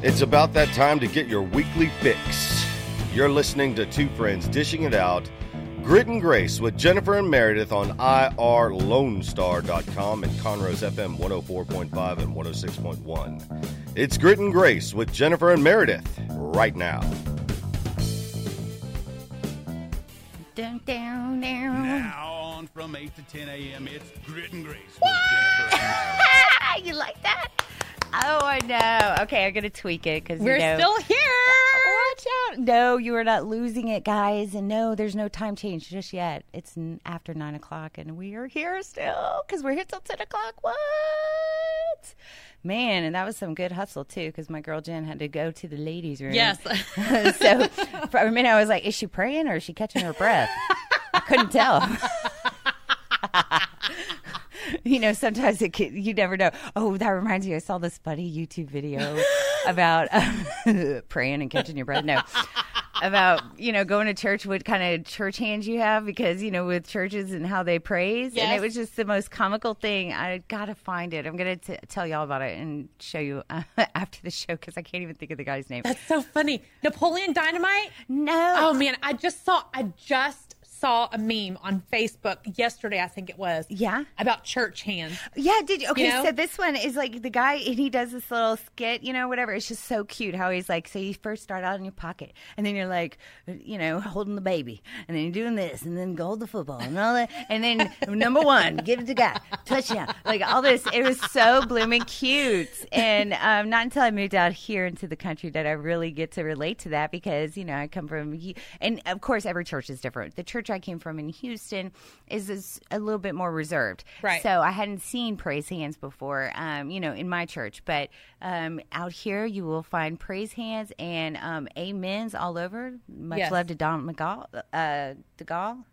It's about that time to get your weekly fix. You're listening to two friends dishing it out. Grit and Grace with Jennifer and Meredith on IRLoneStar.com and Conroe's FM 104.5 and 106.1. It's Grit and Grace with Jennifer and Meredith right now. Down, down, down. Now on from 8 to 10 a.m., it's Grit and Grace with Jennifer and Meredith. You like that? Oh, I know. Okay, I'm gonna tweak it because We're you know, still here. Watch out! No, you are not losing it, guys. And no, there's no time change just yet. It's n- after nine o'clock, and we are here still because we're here till ten o'clock. What? Man, and that was some good hustle too, because my girl Jen had to go to the ladies' room. Yes. so for a minute, I was like, "Is she praying or is she catching her breath?" I couldn't tell. you know, sometimes it can, you never know. Oh, that reminds me. I saw this funny YouTube video about um, praying and catching your breath. No, about you know going to church, what kind of church hands you have, because you know with churches and how they praise, and it was just the most comical thing. I gotta find it. I'm gonna t- tell y'all about it and show you uh, after the show because I can't even think of the guy's name. That's so funny. Napoleon Dynamite? No. Oh man, I just saw I just saw a meme on Facebook yesterday, I think it was. Yeah? About church hands. Yeah, did you? Okay, You know? so this one is like the guy, and he does this little skit, you know, whatever. It's just so cute how he's like, so you first start out in your pocket, and then you're like, you know, holding the baby, and then you're doing this, and then hold the football, and all that, and then number one, give it to God, touchdown, like all this. It was so blooming cute, and um, not until I moved out here into the country did I really get to relate to that because you know I come from, and of course every church is different. The church I came from in Houston is, is a little bit more reserved, Right. So I hadn't seen praise hands before, um, you know, in my church. But um, out here, you will find praise hands and um, amens all over. Much Yes. love to Don McGall, uh, DeGaulle.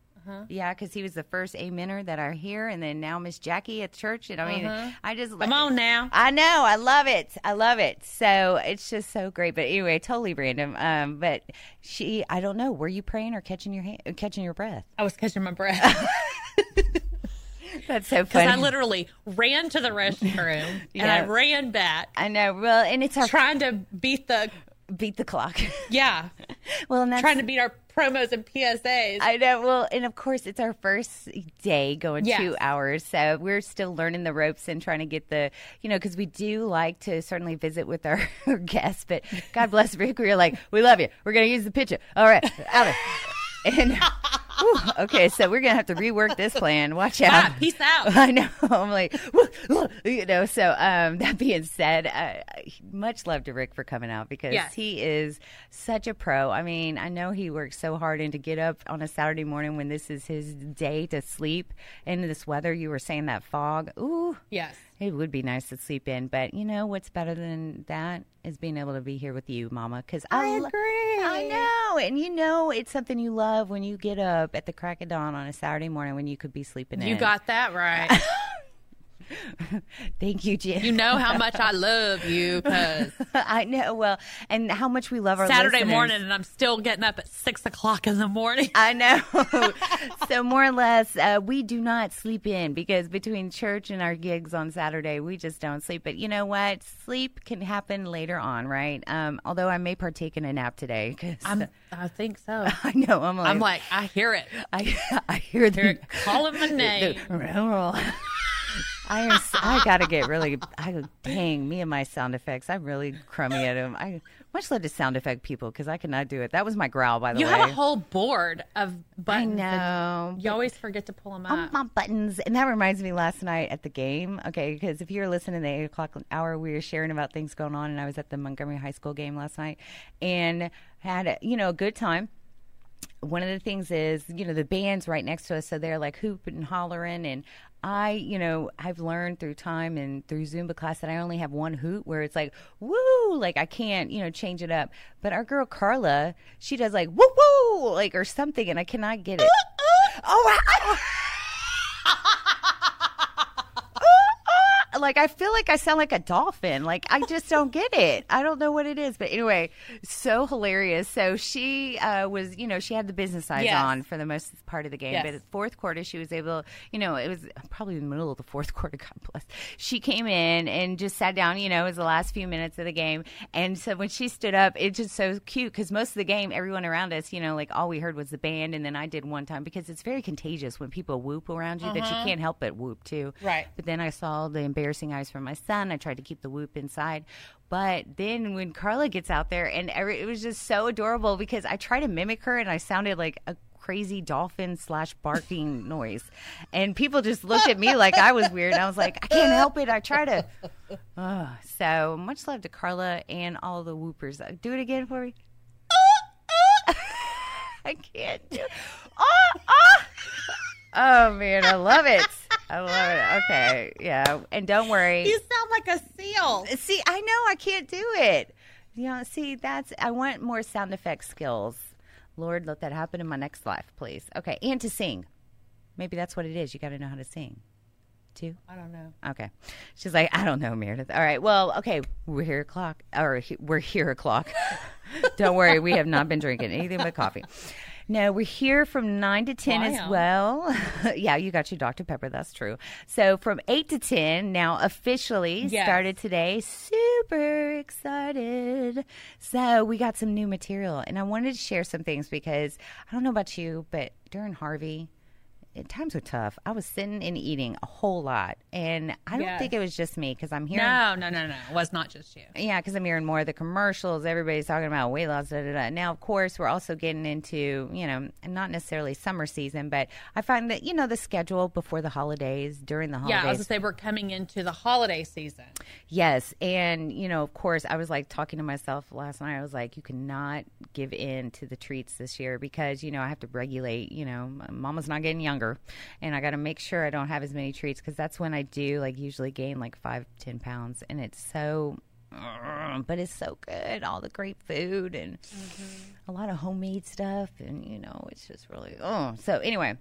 Yeah, because he was the first amener that I hear, and then now Miss Jackie at church, and I mean, I just Come on now. I know, I love it, I love it. So it's just so great. But anyway, totally random. Um, but she, I don't know, were you praying or catching your hand, catching your breath? I was catching my breath. That's so Because funny. I literally ran to the restroom and I ran back I know. Well, and it's our trying to beat the beat the clock. yeah. well, and that's trying to beat our promos and PSAs. I know. Well, and of course, it's our first day going Yes. two hours, so we're still learning the ropes and trying to get the, you know, because we do like to certainly visit with our, guests. But God bless Rick, we were like, we love you. We're gonna use the picture. All right, out of. And okay, so we're gonna have to rework this plan. Watch out. Ah, peace out. I know. I'm like, you know. So, um, that being said, uh, much love to Rick for coming out because Yes. he is such a pro. I mean, I know he works so hard and to get up on a Saturday morning when this is his day to sleep in this weather. You were saying that fog. Ooh, yes. it would be nice to sleep in, but you know what's better than that is being able to be here with you, Mama. Because I, lo- agree. I know, and you know it's something you love when you get up at the crack of dawn on a Saturday morning when you could be sleeping in. You got that right. Thank you, Jim. You know how much I love you I know. Well, and how much we love our Saturday listeners. morning and I'm still getting up at six o'clock in the morning. I know. so more or less, uh, we do not sleep in because between church and our gigs on Saturday, we just don't sleep. But you know what? Sleep can happen later on, right? Um, although I may partake in a nap today. 'cause I'm, I think so. I know. I'm like, I'm like, I hear it. I, I hear the, Hear it calling my name. I, am, I gotta get really. I dang me and my sound effects. I'm really crummy at them. I much love to sound effect people because I cannot do it. That was my growl, by the You way. You have a whole board of I buttons. that know. You always forget to pull them up. my buttons. And that reminds me last night at the game. Okay, because if you're listening to the eight o'clock hour, we were sharing about things going on, and I was at the Montgomery High School game last night and had a, you know a good time. One of the things is, you know, the band's right next to us, so they're like hooping and hollering. And I, you know, I've learned through time and through Zumba class that I only have one hoot where it's like, woo, like I can't, you know, change it up. But our girl Carla, she does like, woo, woo, like, or something, and I cannot get it. Uh-uh. oh, wow. Like I feel like I sound like a dolphin. Like I just don't get it. I don't know what it is, but anyway, so hilarious. So she uh, was, you know, she had the business eyes Yes. on for the most part of the game, Yes. but fourth quarter she was able, you know, it was probably the middle of the fourth quarter. God bless. She came in and just sat down. You know, it was the last few minutes of the game, and so when she stood up, it's just so cute because most of the game, everyone around us, you know, like all we heard was the band, and then I did one time because it's very contagious when people whoop around you that you can't help but whoop too. Right. But then I saw the embarrassing eyes from my son. I tried to keep the whoop inside. But then when Carla gets out there, and every, it was just so adorable because I tried to mimic her and I sounded like a crazy dolphin slash barking noise. And people just looked at me like I was weird. I was like, I can't help it. I try to. Oh, so much love to Carla and all the whoopers. Uh, Do it again for me. I can't do. Oh, oh. oh man, I love it. I love it. Okay, yeah, and don't worry. You sound like a seal. See, I know I can't do it. You know, see, that's I want more sound effect skills. Lord, let that happen in my next life, please. Okay, and to sing. Maybe that's what it is. You got to know how to sing, too. I don't know. Okay. She's like, I don't know, Meredith. All right. Well, okay. We're here o'clock, or we're here o'clock. don't worry. We have not been drinking anything but coffee. No, we're here from 9 to 10 as well. yeah, you got your Dr. Pepper. That's true. So from 8 to 10, now officially Yes. started today. Super excited. So we got some new material, and I wanted to share some things because I don't know about you, but during Harvey, times were tough. I was sitting and eating a whole lot, and I don't Yes. think it was just me because I'm hearing. No, no, no, no. It was not just you. Yeah, because I'm hearing more of the commercials. Everybody's talking about weight loss. Da, da, da. Now, of course, we're also getting into, you know, not necessarily summer season, but I find that, you know, the schedule before the holidays, during the holidays. Yeah, I was gonna say we're coming into the holiday season. Yes, and you know, of course, I was like talking to myself last night. I was like, you cannot give in to the treats this year because you know I have to regulate. You know, Mama's not getting younger, and I got to make sure I don't have as many treats because that's when I do like usually gain like five, ten pounds, and it's so. But it's so good, all the great food and mm-hmm. a lot of homemade stuff, and you know, it's just really oh. So anyway,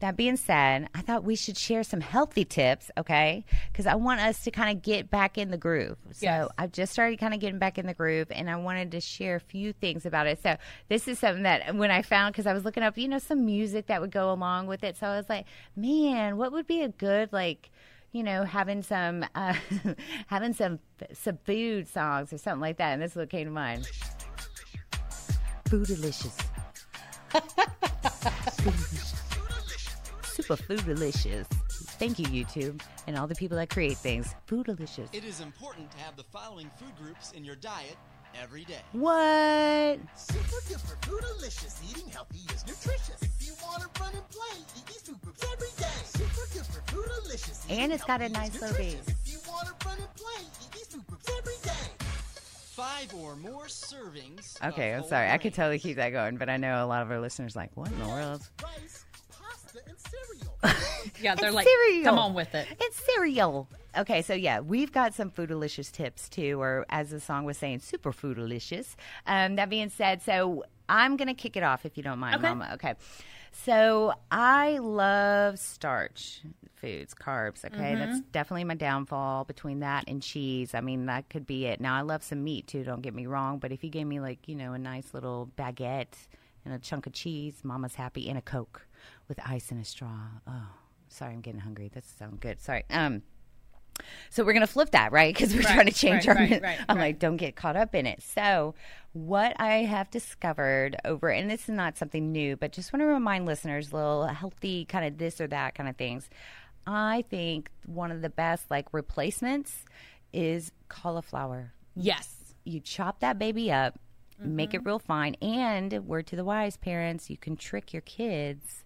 that being said, I thought we should share some healthy tips, okay? Because I want us to kind of get back in the groove. So Yes. I've just started kind of getting back in the groove, and I wanted to share a few things about it. So this is something that when I found, because I was looking up, you know, some music that would go along with it. So I was like, man, what would be a good like you know, having some uh, having some some food songs or something like that. And this is what came to mind. Foodalicious. Super foodalicious. Thank you, YouTube, and all the people that create things. Foodalicious. It is important to have the following food groups in your diet every day. What? Super duper foodalicious. Eating healthy is nutritious. If you want to run and play, eat these food groups every day. Super duper foodalicious. And it's got a nice is little nutritious. beat. If you want to run and play, eat these food groups every day. Five or more servings. Okay, I'm sorry. I could totally keep that going, but I know a lot of our listeners are like, what in the world? Rice, pasta, and cereal. Yeah, they're It's like, cereal. come on with it. It's cereal. Okay, so yeah, we've got some foodalicious tips too, or as the song was saying, super foodalicious. Um, that being said, so I'm gonna kick it off if you don't mind, Okay. Mama. Okay. So I love starch foods, carbs. Okay, that's definitely my downfall. Between that and cheese, I mean that could be it. Now I love some meat too. Don't get me wrong, but if you gave me like you know a nice little baguette and a chunk of cheese, Mama's happy, and a Coke with ice and a straw. Oh, sorry, I'm getting hungry. That sounds good. Sorry. Um. So we're gonna flip that, right? Because we're Right, trying to change right, our. right, right, I'm like, don't get caught up in it. So, what I have discovered over, and this is not something new, but just want to remind listeners, little healthy kind of this or that kind of things. I think one of the best like replacements is cauliflower. Yes. You chop that baby up, make Mm-hmm. it real fine, and word to the wise parents, you can trick your kids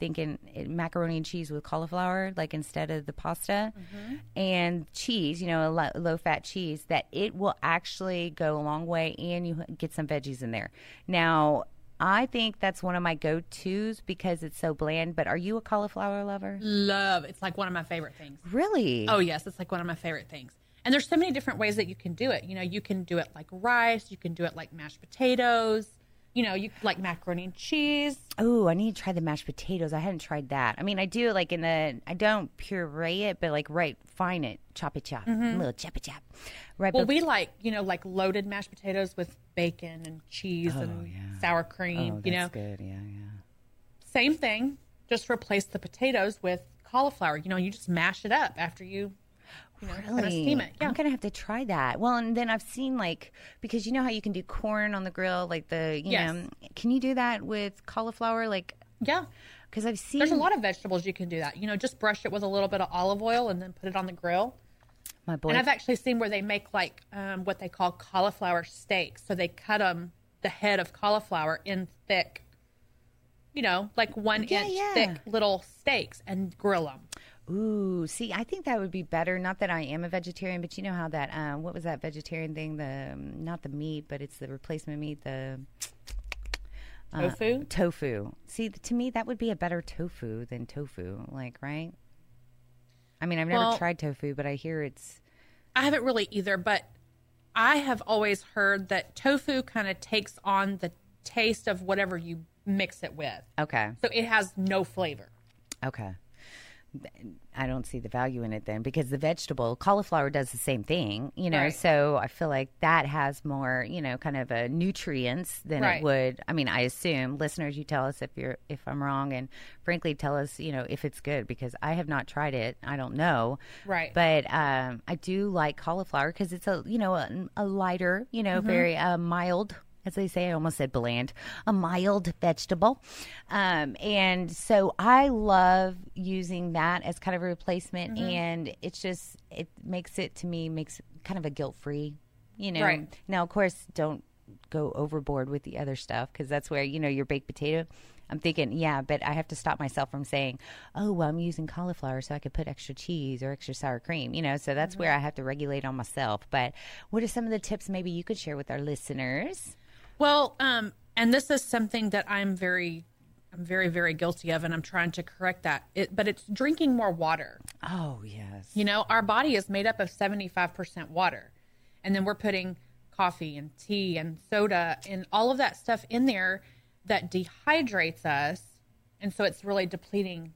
thinking it, macaroni and cheese with cauliflower, like instead of the pasta, Mm-hmm. and cheese, you know, a lo- low fat cheese, that it will actually go a long way and you get some veggies in there. Now, I think that's one of my go tos because it's so bland, but are you a cauliflower lover? Love. It's like one of my favorite things. Really? Oh yes, it's like one of my favorite things. And there's so many different ways that you can do it. You know, you can do it like rice, you can do it like mashed potatoes, You know, you like macaroni and cheese. Oh, I need to try the mashed potatoes. I hadn't tried that. I mean, I do like in the. I don't puree it, but like right, fine it, chop it, chop, little chop it, chop. Right. Mm-hmm. Well, bef- we like you know like loaded mashed potatoes with bacon and cheese and sour cream. oh, you know, good. Yeah, yeah. same thing. Just replace the potatoes with cauliflower. You know, you just mash it up after you, you know, kind of steam it. Yeah. I'm gonna have to try that. Well, and then I've seen like because you know how you can do corn on the grill, like the you Yes. know, can you do that with cauliflower? Like, yeah. because I've seen There's a lot of vegetables you can do that. You know, just brush it with a little bit of olive oil and then put it on the grill. my boy. And I've actually seen where they make like um, what they call cauliflower steaks. So they cut them, the head of cauliflower in thick, you know, like one Yeah, inch yeah. thick little steaks and grill them. Ooh, see, I think that would be better. Not that I am a vegetarian, but you know how that uh, what was that vegetarian thing? The um, not the meat, but it's the replacement meat. The uh, Tofu? tofu. See, to me, that would be a better tofu than tofu. Like, right? I mean, I've never Well- tried tofu, but I hear it's I haven't really either, but I have always heard that tofu kind of takes on the taste of whatever you mix it with. okay. So it has no flavor. Okay. I don't see the value in it then because the vegetable cauliflower does the same thing, you know. Right. So I feel like that has more, you know, kind of a nutrients than Right. it would. I mean, I assume listeners, you tell us if you're if I'm wrong, and frankly, tell us, you know, if it's good because I have not tried it. I don't know. Right. But um, I do like cauliflower because it's a you know a, a lighter, you know, very uh, mild. As they say, I almost said bland, a mild vegetable. Um, and so I love using that as kind of a replacement. And it's just, it makes it to me, makes kind of a guilt free, you know. Right. Now, of course, don't go overboard with the other stuff because that's where, you know, your baked potato. I'm thinking, yeah, but I have to stop myself from saying, oh, well, I'm using cauliflower so I could put extra cheese or extra sour cream, you know, so that's where I have to regulate on myself. But what are some of the tips maybe you could share with our listeners? Well, um, and this is something that I'm very, I'm very, very guilty of, and I'm trying to correct that. It, but it's drinking more water. Oh, yes. You know, our body is made up of 75% water, and then we're putting coffee and tea and soda and all of that stuff in there that dehydrates us, and so it's really depleting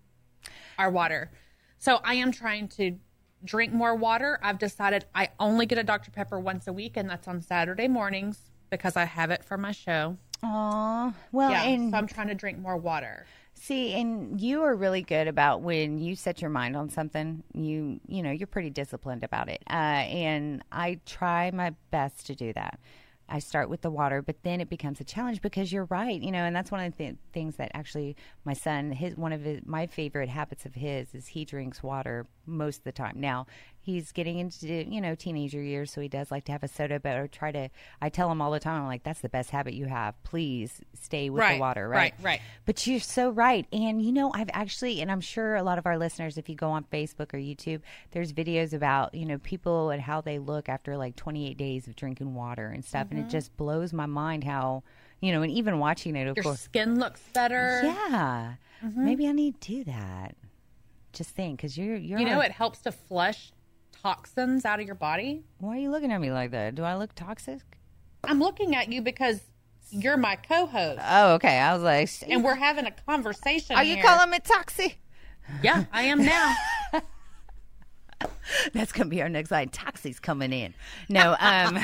our water. So I am trying to drink more water. I've decided I only get a Dr Pepper once a week, and that's on Saturday mornings because I have it for my show. Aw. Well, Yeah, and so I'm trying to drink more water. See, and you are really good about when you set your mind on something. You, you know, you're pretty disciplined about it. Uh, and I try my best to do that. I start with the water, but then it becomes a challenge because you're right, you know, and that's one of the th- things that actually my son, his one of his, my favorite habits of his is he drinks water most of the time. Now he's getting into you know teenager years, so he does like to have a soda, but I try to. I tell him all the time, I'm like, that's the best habit you have. Please stay with the water, right, right? right. But you're so right. And you know, I've actually, and I'm sure a lot of our listeners, if you go on Facebook or YouTube, there's videos about, you know, people and how they look after like 28 days of drinking water and stuff. And it just blows my mind how, you know, and even watching it, of Your course. skin looks better. Yeah. Mm-hmm. Maybe I need to do that. Just think, because you're, you're, You know, it helps to flush toxins out of your body. why are you looking at me like that? Do I look toxic? I'm looking at you because you're my co-host, Oh, okay. I was like, and we're having a conversation. are you here. calling me toxic? Yeah, I am now. That's gonna be our next line. Taxis coming in. No, um,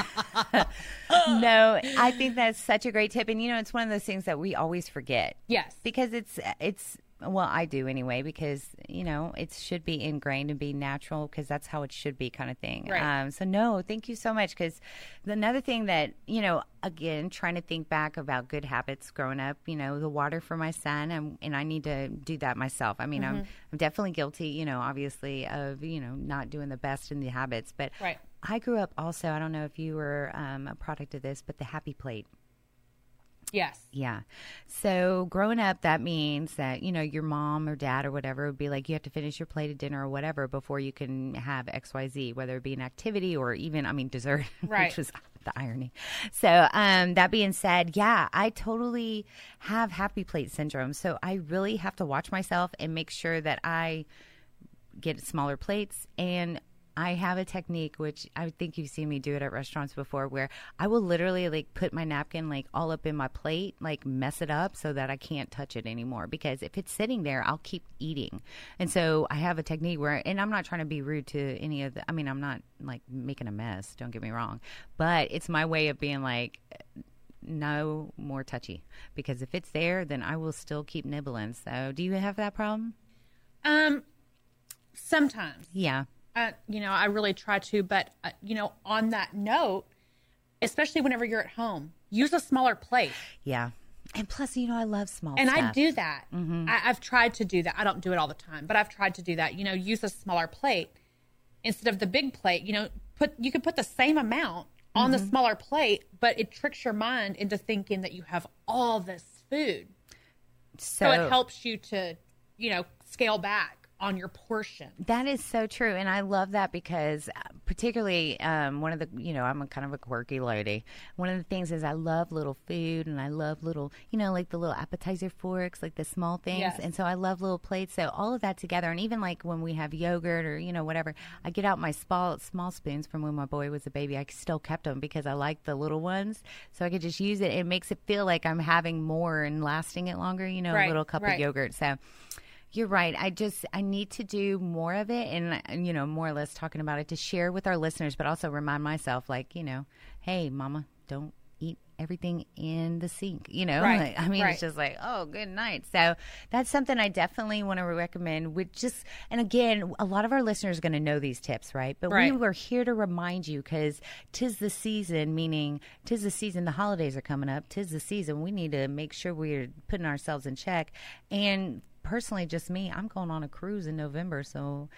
no. I think that's such a great tip, and you know, it's one of those things that we always forget yes. because it's it's well, I do anyway because you know it should be ingrained and be natural because that's how it should be, kind of thing. Right. Um, so no, thank you so much because another thing that you know, again, trying to think back about good habits growing up. You know, the water for my son, and, and I need to do that myself. I mean, Mm-hmm. I'm I'm definitely guilty. You know, obviously of you know not doing the best in the habits, but Right. I grew up also. I don't know if you were um, a product of this, but the happy plate. Yes. Yeah. So growing up, that means that, you know, your mom or dad or whatever would be like, you have to finish your plate of dinner or whatever before you can have XYZ, whether it be an activity or even, I mean, dessert, Right. which was the irony. So, um, that being said, yeah, I totally have happy plate syndrome. So I really have to watch myself and make sure that I get smaller plates and I have a technique which I think you've seen me do it at restaurants before where I will literally like put my napkin like all up in my plate, like mess it up so that I can't touch it anymore because if it's sitting there, I'll keep eating. And so I have a technique where and I'm not trying to be rude to any of the I mean, I'm not like making a mess, don't get me wrong, but it's my way of being like no more touchy because if it's there, then I will still keep nibbling. So, do you have that problem? Um, sometimes. Yeah. Uh, you know, I really try to. But uh, you know, on that note, especially whenever you're at home, use a smaller plate. Yeah. And plus, you know, I love small And I do that. I, I've tried to do that. I don't do it all the time, but I've tried to do that. You know, use a smaller plate instead of the big plate. You know, put you could put the same amount on the smaller plate, but it tricks your mind into thinking that you have all this food. So, So, it helps you to, you know, scale back on your portion. That is so true, and I love that because, uh, particularly, um, one of the you know I'm a kind of a quirky lady. One of the things is I love little food, and I love little you know like the little appetizer forks, like the small things, Yes. and so I love little plates. So all of that together, and even like when we have yogurt or you know whatever, I get out my small small spoons from when my boy was a baby. I still kept them because I like the little ones, so I could just use it. It makes it feel like I'm having more and lasting it longer. You know, a little cup right. of yogurt. So. You're right. I just I need to do more of it, and you know, more or less talking about it to share with our listeners, but also remind myself, like you know, hey, Mama, don't eat everything in the sink. You know, Right, Like, I mean, right. it's just like, oh, good night. So that's something I definitely want to recommend. With just and again, a lot of our listeners are going to know these tips, right? But Right. we were here to remind you because tis the season, meaning tis the season. The holidays are coming up. Tis the season. We need to make sure we're putting ourselves in check. And personally, just me, I'm going on a cruise in November, so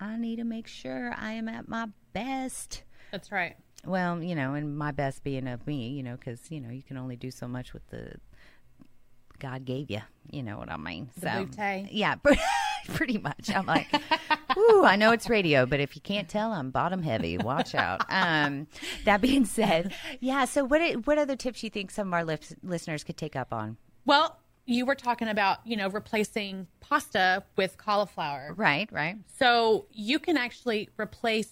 I need to make sure I am at my best. That's right. Well, you know, and my best being of me, you know, because you know you can only do so much with the God gave you. You know what I mean? The bootay. Yeah, pretty much. I'm like, ooh, I know it's radio, but if you can't tell, I'm bottom heavy. Watch out. Um, that being said, yeah. So, what what other tips you think some of our lis- listeners could take up on? Well, you were talking about, you know, replacing pasta with cauliflower. Right, right. So you can actually replace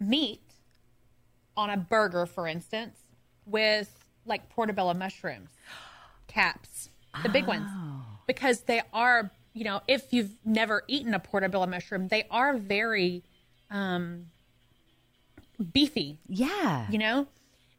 meat on a burger, for instance, with like portobello mushrooms, caps, the big ones, because they are, you know, if you've never eaten a portobello mushroom, they are very um, beefy, Yeah. you know?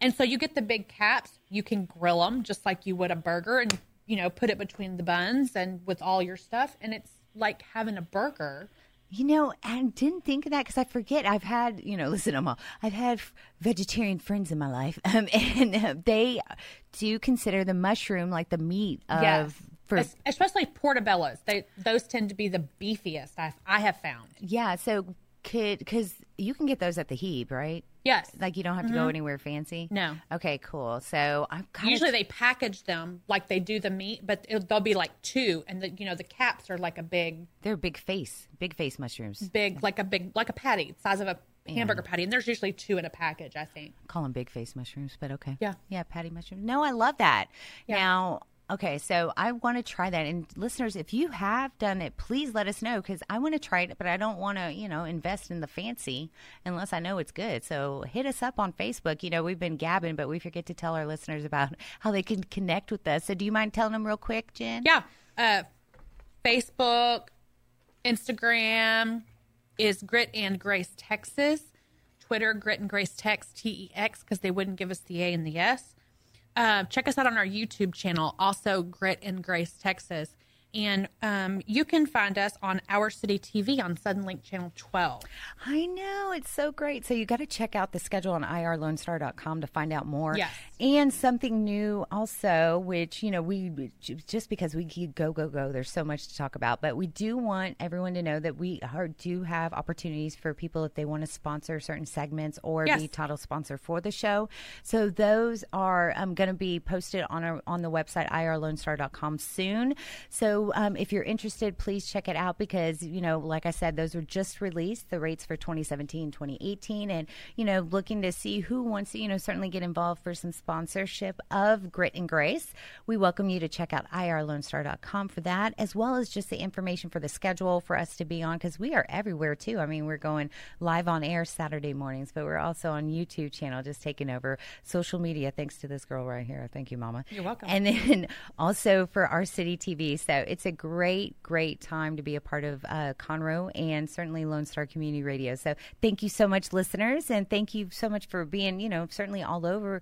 And so you get the big caps, you can grill them just like you would a burger and, you know, put it between the buns and with all your stuff. And it's like having a burger. You know, I didn't think of that because I forget. I've had, you know, listen, I'm all, I've had f- vegetarian friends in my life, um, and uh, they do consider the mushroom like the meat of Yes. for especially portobellos. They those tend to be the beefiest I I have found. yeah. So could because you can get those at the Heeb, right? Yes. Like you don't have to go anywhere fancy. Mm-hmm. No. Okay, cool. So kind Usually they package them like they do the meat, but it, they'll be like two, and the you know the caps are like a big, they're big face, big face mushrooms. big like a big like a patty, size of a hamburger patty, and there's usually two in a package. I think. call them big face mushrooms, but okay. Yeah. Yeah, patty mushrooms. No, I love that. Now, okay, so I want to try that. And listeners, if you have done it, please let us know because I want to try it, but I don't want to, you know, invest in the fancy unless I know it's good. So hit us up on Facebook. You know, we've been gabbing, but we forget to tell our listeners about how they can connect with us. So do you mind telling them real quick, Jen? Yeah. Uh, Facebook, Instagram is Grit and Grace Texas. Twitter, Grit and Grace Tex, T E X, because they wouldn't give us the A and the S. Uh, check us out on our YouTube channel, also Grit and Grace Texas. And um, you can find us on Our City TV on Suddenlink Channel 12. I know. It's so great. So you got to check out the schedule on irlonestar.com to find out more. Yes. And something new also, which, you know, we just because we keep go, go, go, there's so much to talk about, but we do want everyone to know that we are, do have opportunities for people if they want to sponsor certain segments or Yes. be title sponsor for the show. So those are um, going to be posted on our on the website irlonestar.com soon. So so um, if you're interested, please check it out because, you know, like I said, those were just released, the rates for 2017, 2018. And, you know, looking to see who wants to, you know, certainly get involved for some sponsorship of Grit and Grace. We welcome you to check out irlonestar.com for that, as well as just the information for the schedule for us to be on because we are everywhere too. I mean, we're going live on air Saturday mornings, but we're also on YouTube channel, just taking over social media thanks to this girl right here. Thank you, Mama. You're welcome. And then also for our city TV. So it's a great, great time to be a part of uh, Conroe and certainly Lone Star Community Radio. So thank you so much, listeners, and thank you so much for being, you know, certainly all over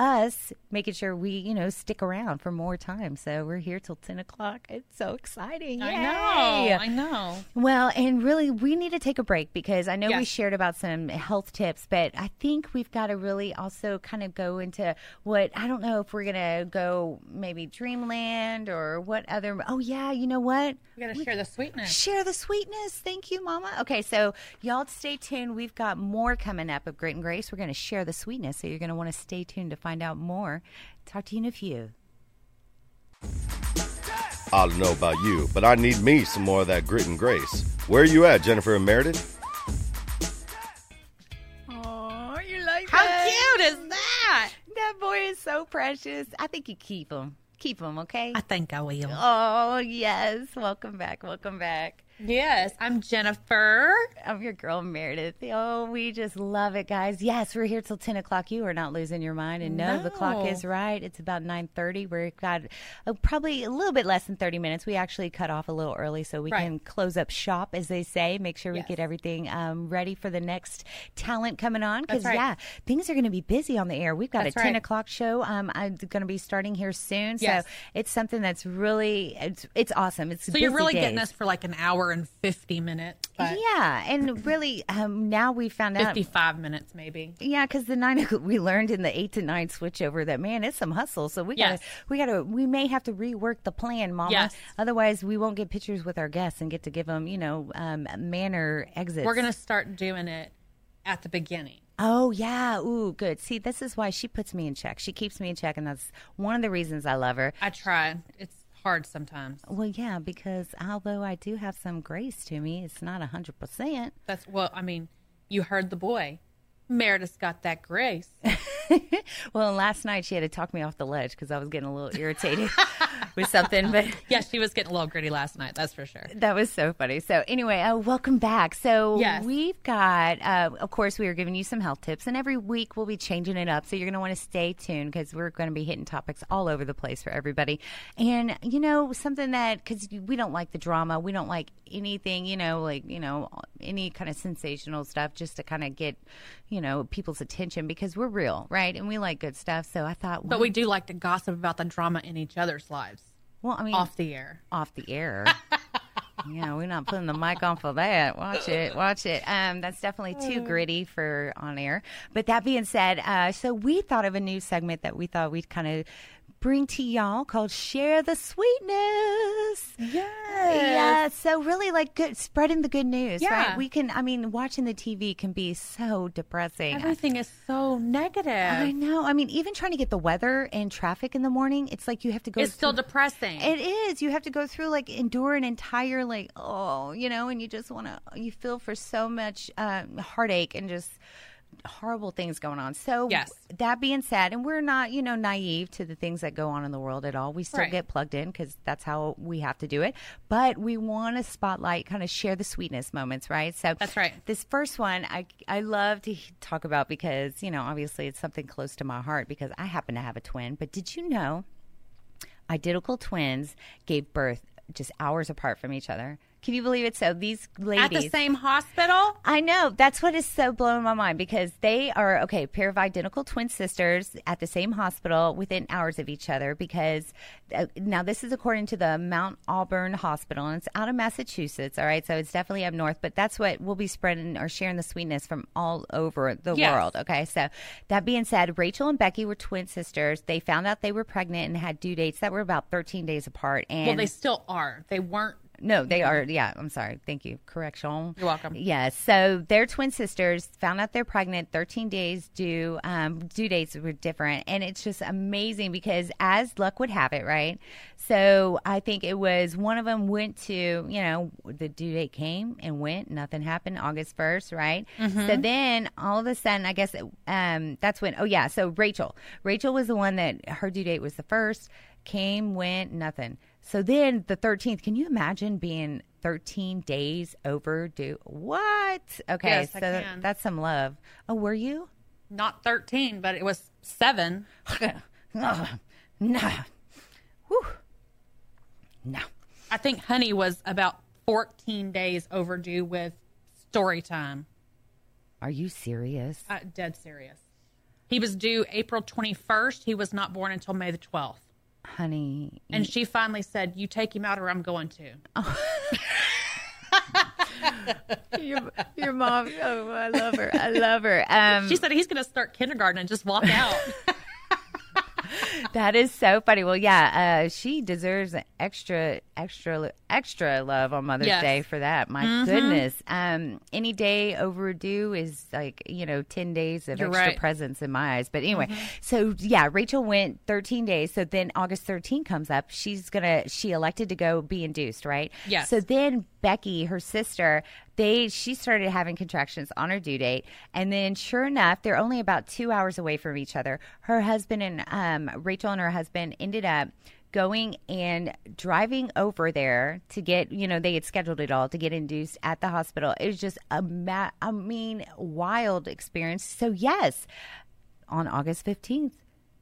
us making sure we you know stick around for more time so we're here till 10 o'clock it's so exciting I know. I know. Well, and really, we need to take a break because I know we shared about some health tips, but I think we've got to really also kind of go into what I don't know if we're going to go maybe Dreamland or what other. Oh, yeah, you know what? We got to share the sweetness. Share the sweetness. Thank you, Mama. Okay, so y'all stay tuned. We've got more coming up of Grit and Grace. We're going to share the sweetness, so you're going to want to stay tuned to find out more. Talk to you in a few. I don't know about you, but I need me some more of that grit and grace. Where are you at, Jennifer and Meredith? Oh, you like How cute is that? That boy is so precious. I think you keep him. Keep him, okay? I think I will. Oh, yes. Welcome back. Welcome back. Yes, I'm Jennifer. I'm your girl, Meredith. Oh, we just love it, guys. Yes, we're here till 10 o'clock. You are not losing your mind. And no, the clock is right. It's about 9.30. We've got uh, probably a little bit less than 30 minutes. We actually cut off a little early so we Right. can close up shop, as they say. Make sure we Yes. get everything um, ready for the next talent coming on. Because, right. yeah, things are going to be busy on the air. We've got That's a 10 right. o'clock show. Um, I'm going to be starting here soon. Yes. So it's something that's really, it's, it's awesome. It's So you're really getting days. us for like an hour and 50 minutes, but Yeah, and really, um, now we found out. 55 minutes maybe. Yeah, because the nine we learned in the eight to nine switchover that man, it's some hustle. So we gotta, we gotta, we may have to rework the plan, Mama. Yes. Otherwise, we won't get pictures with our guests and get to give them, you know, um, manner exits. We're going to start doing it at the beginning. Oh yeah, ooh, good. See, this is why she puts me in check. She keeps me in check, and that's one of the reasons I love her. I try. It's hard sometimes. Well, yeah, because although I do have some grace to me, it's not a hundred percent. That's well, I mean, you heard the boy. Meredith's got that grace. Well, and last night she had to talk me off the ledge because I was getting a little irritated with something, but yeah, she was getting a little gritty last night. That's for sure. that was so funny. So anyway, uh, welcome back. So Yes. we've got, uh, of course, we are giving you some health tips, and every week we'll be changing it up. So you're going to want to stay tuned because we're going to be hitting topics all over the place for everybody. And you know, something that because we don't like the drama, we don't like anything, you know, like you know, any kind of sensational stuff, just to kind of get, you know, people's attention because we're real, right? And we like good stuff. So I thought, But we do like to gossip about the drama in each other's lives well, I mean, off the air. off the air. yeah, we're not putting the mic on for that. Watch it, watch it. Um, that's definitely too gritty for on air. But that being said, uh, so we thought of a new segment that we thought we'd kind of bring to y'all called "Share the Sweetness." Yeah, Yeah. so really like good spreading the good news, Yeah. right? We can. I mean, watching the TV can be so depressing. Everything is so negative. I know. I mean, even trying to get the weather and traffic in the morning, it's like you have to go. it's still depressing. it is. You have to go through like endure an entire like oh, you know, and you just want to. You feel for so much um, heartache and just horrible things going on. So Yes. that being said, and we're not you know naive to the things that go on in the world at all. We still Right. get plugged in because that's how we have to do it. But we want to spotlight, kind of share the sweetness moments, right? So That's right. This first one, I I love to talk about because you know obviously it's something close to my heart because I happen to have a twin. But did you know? identical twins gave birth just hours apart from each other. Can you believe it? So these ladies At the same hospital? I know. That's what is so blowing my mind because they are okay, a pair of identical twin sisters at the same hospital within hours of each other. Because uh, now this is according to the Mount Auburn Hospital, and it's out of Massachusetts. All right, so it's definitely up north, but that's what we'll be spreading or sharing the sweetness from all over the Yes. world. Okay, so that being said, Rachel and Becky were twin sisters. They found out they were pregnant and had due dates that were about 13 days apart. And Well, they still are. They weren't No, they are. Yeah, I'm sorry. Thank you. Correction. You're welcome. Yes. so they're twin sisters. Found out they're pregnant. 13 days due. Um, due dates were different, and it's just amazing because as luck would have it, right? So I think it was one of them went to you know the due date came and went. Nothing happened. August 1st, right? So then all of a sudden, I guess um, that's when. Oh yeah. So Rachel. Rachel was the one that her due date was the first. Came, went, nothing. So then the 13th, can you imagine being 13 days overdue? What? Okay, Yes, so that's some love. Oh, were you? Not 13, but it was seven. Nah. Whew. No. I think Honey was about 14 days overdue with story time. Are you serious? Uh, dead serious. He was due April 21st. He was not born until May the 12th. Honey, And she finally said, You take him out or I'm going to. your, your mom, oh, I love her. I love her. Um, She said he's going to start kindergarten and just walk out. That is so funny. Well, yeah, uh, she deserves an extra, extra, extra love on Mother's Yes. Mm-hmm. Day for that. My goodness. Um, any day overdue is like you know ten days of You're extra right. Mm-hmm. presents in my eyes. But anyway, so yeah, Rachel went thirteen days. So then August thirteen comes up. She's gonna. She elected to go be induced, right? Yes. So then Becky, her sister, they she started having contractions on her due date, and then sure enough, they're only about two hours away from each other. Her husband and um, Rachel and her husband ended up going and driving over there to get you know they had scheduled it all to get induced at the hospital it was just a ma- i mean wild experience so yes on august 15th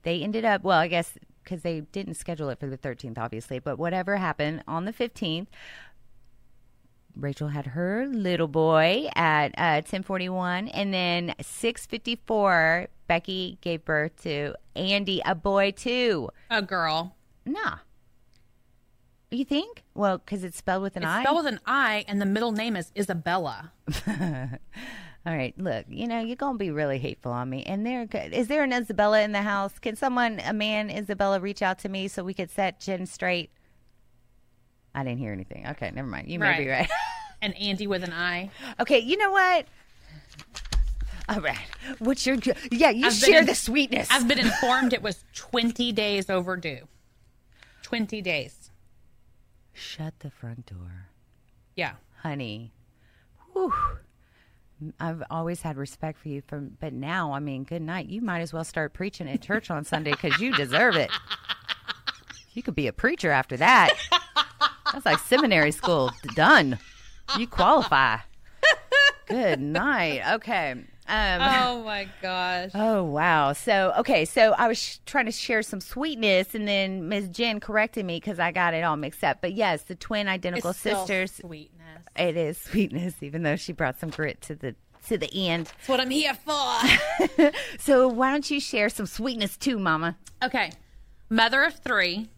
they ended up well i guess because they didn't schedule it for the 13th obviously but whatever happened on the 15th Rachel had her little boy at uh, 1041 and then 654 Becky gave birth to Andy a boy too. A girl. Nah. You think? Well, because it's spelled with an It's I. spelled with an I, and the middle name is Isabella. All right, look, you know you're gonna be really hateful on me. And there, is there an Isabella in the house? Can someone, a man, Isabella, reach out to me so we could set Jen straight? I didn't hear anything. Okay, never mind. You may be Right. right. And Andy with an I. okay, you know what? All right, what's your? Yeah, you I've been share in- the sweetness. I've been informed it was 20 days overdue. 20 days. Shut the front door. Yeah. honey. Whew. I've always had respect for you from, but now, I mean, good night. You might as well start preaching at church on Sunday because you deserve it. You could be a preacher after that. That's like seminary school. Done. You qualify. Good night. Okay. Um, Oh my gosh. Oh wow! So okay, so I was sh- trying to share some sweetness, and then Ms. Jen corrected me because I got it all mixed up. But yes, the twin identical It's sisters. Sweetness. It is sweetness, even though she brought some grit to the to the end. That's what I'm here for. So why don't you share some sweetness too, Mama? okay. Mother of three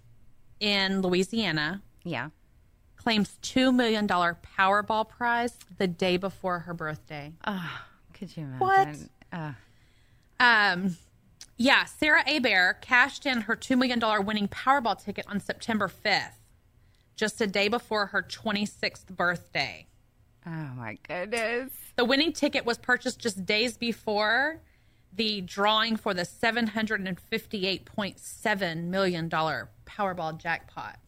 in Louisiana Yeah. Claims $2 million Powerball prize the day before her birthday. Could you imagine? What? Uh, Um, yeah, Sarah Abear cashed in her $2 million winning Powerball ticket on September 5th, just a day before her 26th birthday. oh my goodness. The winning ticket was purchased just days before the drawing for the $758.7 million Powerball jackpot.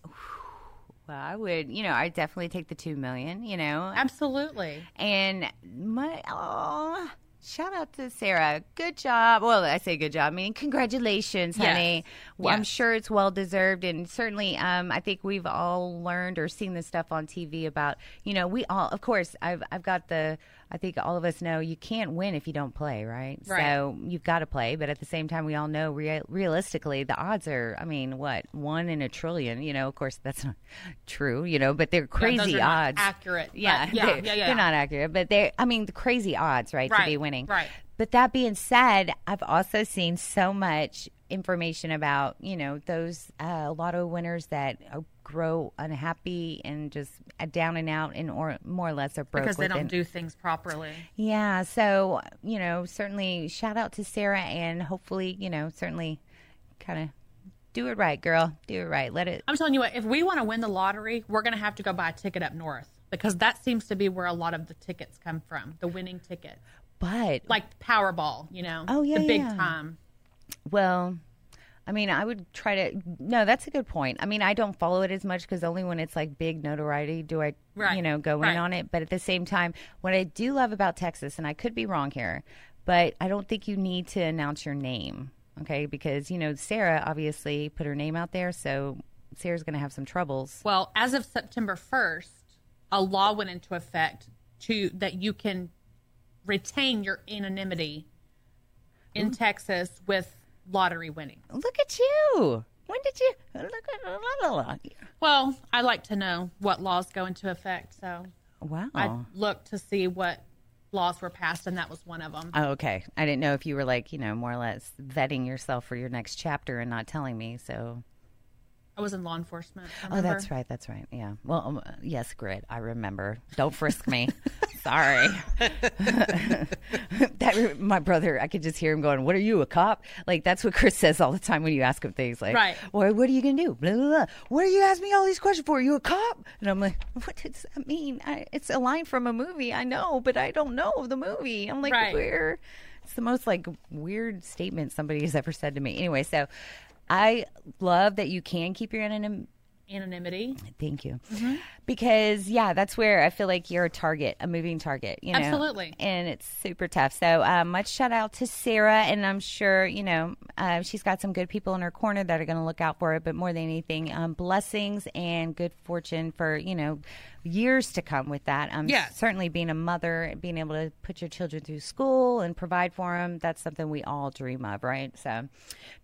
Well, I would, you know, I definitely take the two million, you know, Absolutely. and my oh, shout out to Sarah. Good job. Well, I say good job. I mean, congratulations, Yes. honey. Well, I'm sure it's well deserved, and certainly, um, I think we've all learned or seen this stuff on TV about, you know, we all, of course, I've I've got the. I think all of us know you can't win if you don't play, right? Right. So you've got to play, but at the same time, we all know rea- realistically the odds are. I mean, what one in a trillion? You know, of course that's not true. You know, but they're Yeah, crazy not odds. accurate. Yeah, yeah, they're, yeah, yeah. they're not accurate, but they're. I mean, the crazy odds, right, to be winning. right. But that being said, I've also seen so much information about you know those uh, lotto winners that grow unhappy and just down and out and or more or less are broke because they don't do things properly. yeah, so you know, certainly shout out to Sarah, and hopefully, you know, certainly, kind of Do it right, girl. Do it right. Let it. I'm telling you what, if we want to win the lottery, we're going to have to go buy a ticket up north because that seems to be where a lot of the tickets come from, the winning tickets. But Like Powerball, you know? Oh, yeah, The big yeah. time. Well, I mean, I would try to. No, that's a good point. I mean, I don't follow it as much because only when it's like big notoriety do I, Right, you know, go right. in on it. But at the same time, what I do love about Texas, and I could be wrong here, but I don't think you need to announce your name, okay? Because you know, Sarah obviously put her name out there, so Sarah's going to have some troubles. Well, as of September 1st, a law went into effect to that you can retain your anonymity in mm-hmm. Texas with lottery winning. Look at you. When did you look at la, la, la. Well, I like to know what laws go into effect, so Wow. I looked to see what laws were passed, and that was one of them. Oh, okay. I didn't know if you were like, you know, more or less vetting yourself for your next chapter and not telling me. So, I was in law enforcement. oh, that's right. That's right. Yeah. Well, um, yes, grid. I remember. Don't frisk me. Sorry. that my brother. I could just hear him going, "What are you, a cop?" Like that's what Chris says all the time when you ask him things. Like, Right. Well, what are you gonna do? Blah, blah, blah. What are you asking me all these questions for? Are you a cop? And I'm like, what does that mean? I, it's a line from a movie. I know, but I don't know the movie. I'm like, Right. where? It's the most like weird statement somebody has ever said to me. Anyway, so I love that you can keep your anonym. Anonymity. Thank you. Mm-hmm. Because yeah, that's where I feel like you're a target, a moving target. You know, Absolutely. and it's super tough. So uh, much shout out to Sarah, and I'm sure you know uh, she's got some good people in her corner that are going to look out for it. But more than anything, um, blessings and good fortune for you know years to come with that. Um, Yes. certainly being a mother, being able to put your children through school and provide for them, that's something we all dream of, right? So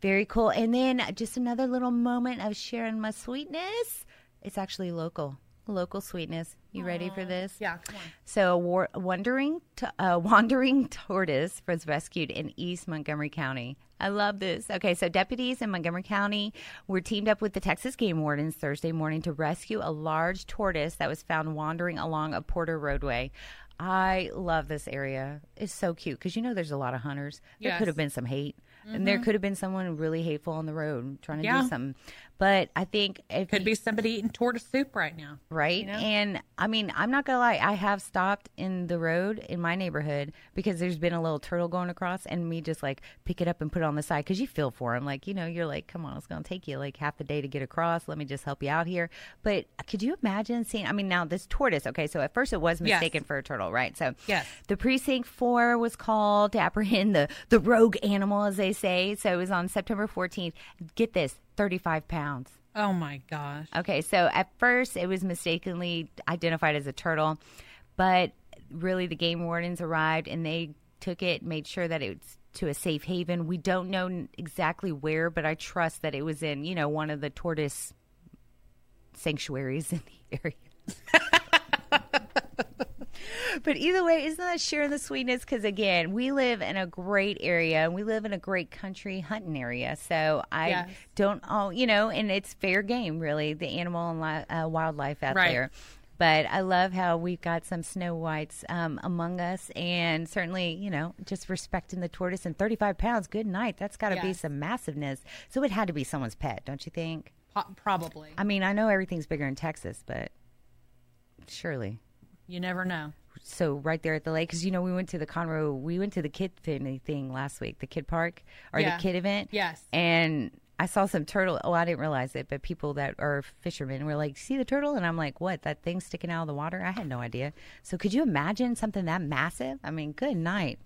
very cool. And then just another little moment of sharing my sweetness. It's actually local, local sweetness. You ready for this? Yeah. So, a war- wandering, t- uh, wandering tortoise was rescued in East Montgomery County. I love this. Okay, so deputies in Montgomery County were teamed up with the Texas Game Wardens Thursday morning to rescue a large tortoise that was found wandering along a Porter roadway. I love this area. It's so cute because you know there's a lot of hunters. There Yes. could have been some hate, and there mm-hmm. could have been someone really hateful on the road trying to Yeah. do something. But I think it Could you- be somebody eating tortoise soup right now. right? And I mean, I'm not gonna lie, I have stopped in the road in my neighborhood because there's been a little turtle going across, and me just like pick it up and put it on the side because you feel for him, like you know, you're like, come on, it's gonna take you like half the day to get across. Let me just help you out here. But could you imagine seeing? I mean, now this tortoise. Okay, so at first it was Yes. mistaken for a turtle, right? So Yes. the precinct four was called to apprehend the the rogue animal, as they say. So it was on September 14th. Get this, 35 pounds. Oh my gosh. Okay, so at first it was mistakenly identified as a turtle, but really the game wardens arrived and they took it, made sure that it was to a safe haven. We don't know exactly where, but I trust that it was in, you know, one of the tortoise sanctuaries in the area. But either way, isn't that sharing the sweetness? Because again, we live in a great area and we live in a great country hunting area. So I Yes. don't, all, you know, and it's fair game, really, the animal and li- uh, wildlife out Right. there. But I love how we've got some snow whites um, among us, and certainly, you know, just respecting the tortoise and 35 pounds. Good night. That's got to be some massiveness. So it had to be someone's pet, don't you think? Po- probably. I mean, I know everything's bigger in Texas, but surely You never know. So right there at the lake because you know we went to the Conroe we went to the kid thing, thing last week the kid park or Yeah. the kid event. Yes. and I saw some turtle oh I didn't realize it but people that are fishermen were like see the turtle? And I'm like what that thing sticking out of the water? I had no idea. So could you imagine something that massive? I mean good night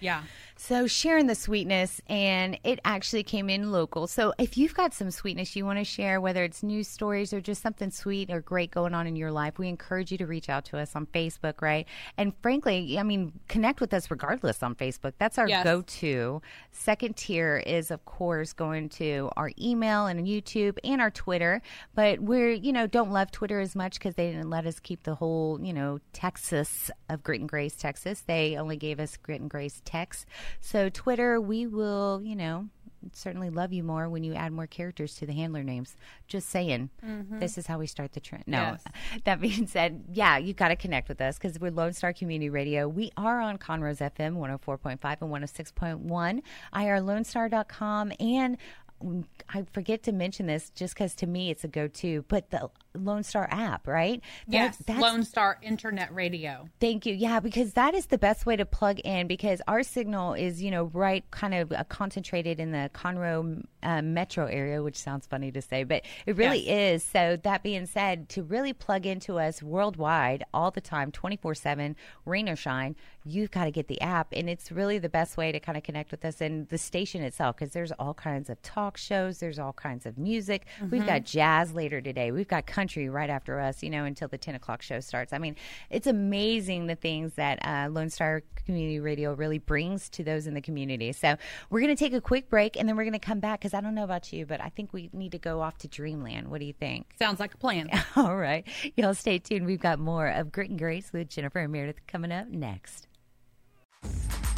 Yeah. so sharing the sweetness, and it actually came in local. So if you've got some sweetness you want to share, whether it's news stories or just something sweet or great going on in your life, we encourage you to reach out to us on Facebook, right? And frankly, I mean, connect with us regardless on Facebook. That's our Yes. go-to. Second tier is, of course, going to our email and YouTube and our Twitter. But we're, you know, don't love Twitter as much because they didn't let us keep the whole, you know, Texas of Grit and Grace, Texas. They only gave us Grit and Grace text. So Twitter, we will, you know, certainly love you more when you add more characters to the handler names. Just saying, mm-hmm. this is how we start the trend. No, Yes. that being said, yeah, you've got to connect with us because we're Lone Star Community Radio. We are on Conroe's FM 104.5 and 106.1, irlonestar.com, and mm, I forget to mention this just because to me it's a go-to, but the Lone Star app, right? Yes, that's Lone Star Internet Radio. Thank you. Yeah, because that is the best way to plug in because our signal is, you know, right kind of uh, concentrated in the Conroe uh, metro area, which sounds funny to say, but it really is. So, that being said, to really plug into us worldwide all the time, 24 7, rain or shine, you've got to get the app. And it's really the best way to kind of connect with us and the station itself because there's all kinds of talk shows, there's all kinds of music. We've got jazz later today, we've got country right after us, you know, until the 10 o'clock show starts. I mean, it's amazing the things that uh, Lone Star Community Radio really brings to those in the community. So we're going to take a quick break and then we're going to come back because I don't know about you, but I think we need to go off to Dreamland. What do you think? Sounds like a plan. All right. Y'all stay tuned. We've got more of Grit and Grace with Jennifer and Meredith coming up next.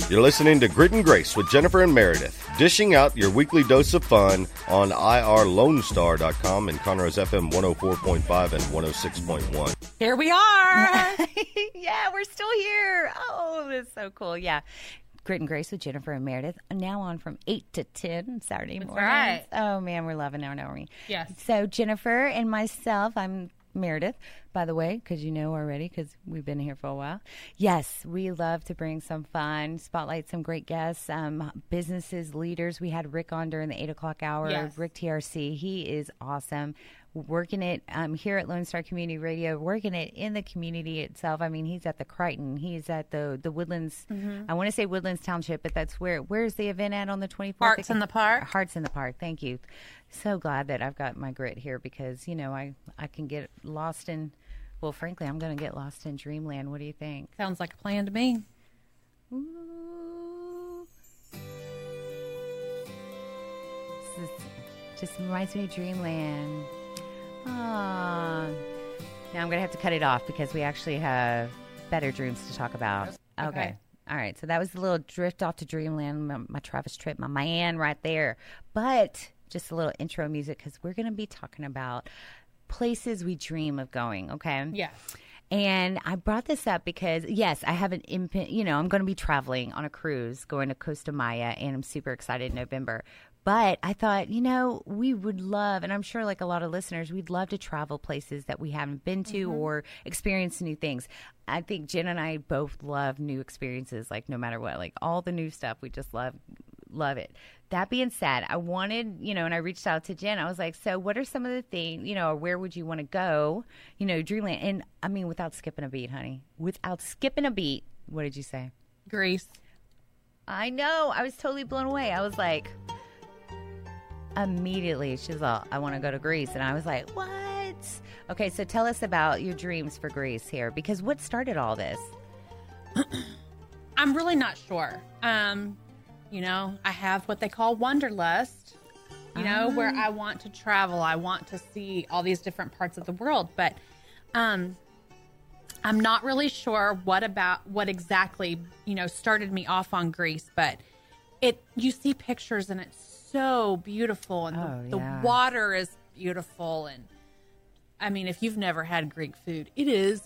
You're listening to Grit and Grace with Jennifer and Meredith, dishing out your weekly dose of fun on irlonestar.com and Conroe's FM 104.5 and 106.1. Here we are. yeah, we're still here. Oh, that's so cool. Yeah. Grit and Grace with Jennifer and Meredith. Now on from 8 to 10 Saturday mornings. right. Oh, man, we're loving our aren't we? Yes. So, Jennifer and myself, I'm Meredith, by the way, because you know already, because we've been here for a while. Yes, we love to bring some fun, spotlight some great guests, um, businesses, leaders. We had Rick on during the 8 o'clock hour. Yes. Rick TRC, he is awesome. Working it um, here at Lone Star Community Radio, working it in the community itself. I mean, he's at the Crighton, he's at the the Woodlands. Mm-hmm. I want to say Woodlands Township, but that's where. Where's the event at on the twenty fourth? Hearts in the Park. Hearts in the Park. Thank you. So glad that I've got my grit here because you know I I can get lost in. Well, frankly, I'm going to get lost in dreamland. What do you think? Sounds like a plan to me. Ooh. This is, just reminds me of dreamland. Ah. Now I'm going to have to cut it off because we actually have better dreams to talk about. Okay. Okay. All right. So that was the little drift off to dreamland, my, my Travis trip, my man right there. But just a little intro music because we're going to be talking about places we dream of going. Okay. Yeah. And I brought this up because, yes, I have an imp- you know, I'm going to be traveling on a cruise going to Costa Maya, and I'm super excited in November. But I thought, you know, we would love, and I'm sure like a lot of listeners, we'd love to travel places that we haven't been to mm-hmm. or experience new things. I think Jen and I both love new experiences, like no matter what, like all the new stuff, we just love love it. That being said, I wanted, you know, and I reached out to Jen. I was like, so what are some of the things, you know, or where would you want to go, you know, Dreamland? And I mean, without skipping a beat, honey, without skipping a beat, what did you say? Greece. I know. I was totally blown away. I was like, immediately, she's all, I want to go to Greece. And I was like, what? Okay, so tell us about your dreams for Greece here, because what started all this? I'm really not sure. Um, you know, I have what they call wanderlust. You know, where I want to travel, I want to see all these different parts of the world, but um I'm not really sure what about what exactly, you know, started me off on Greece, but it you see pictures and it's so beautiful and Oh, the, yeah. the water is beautiful and I mean, if you've never had Greek food, it is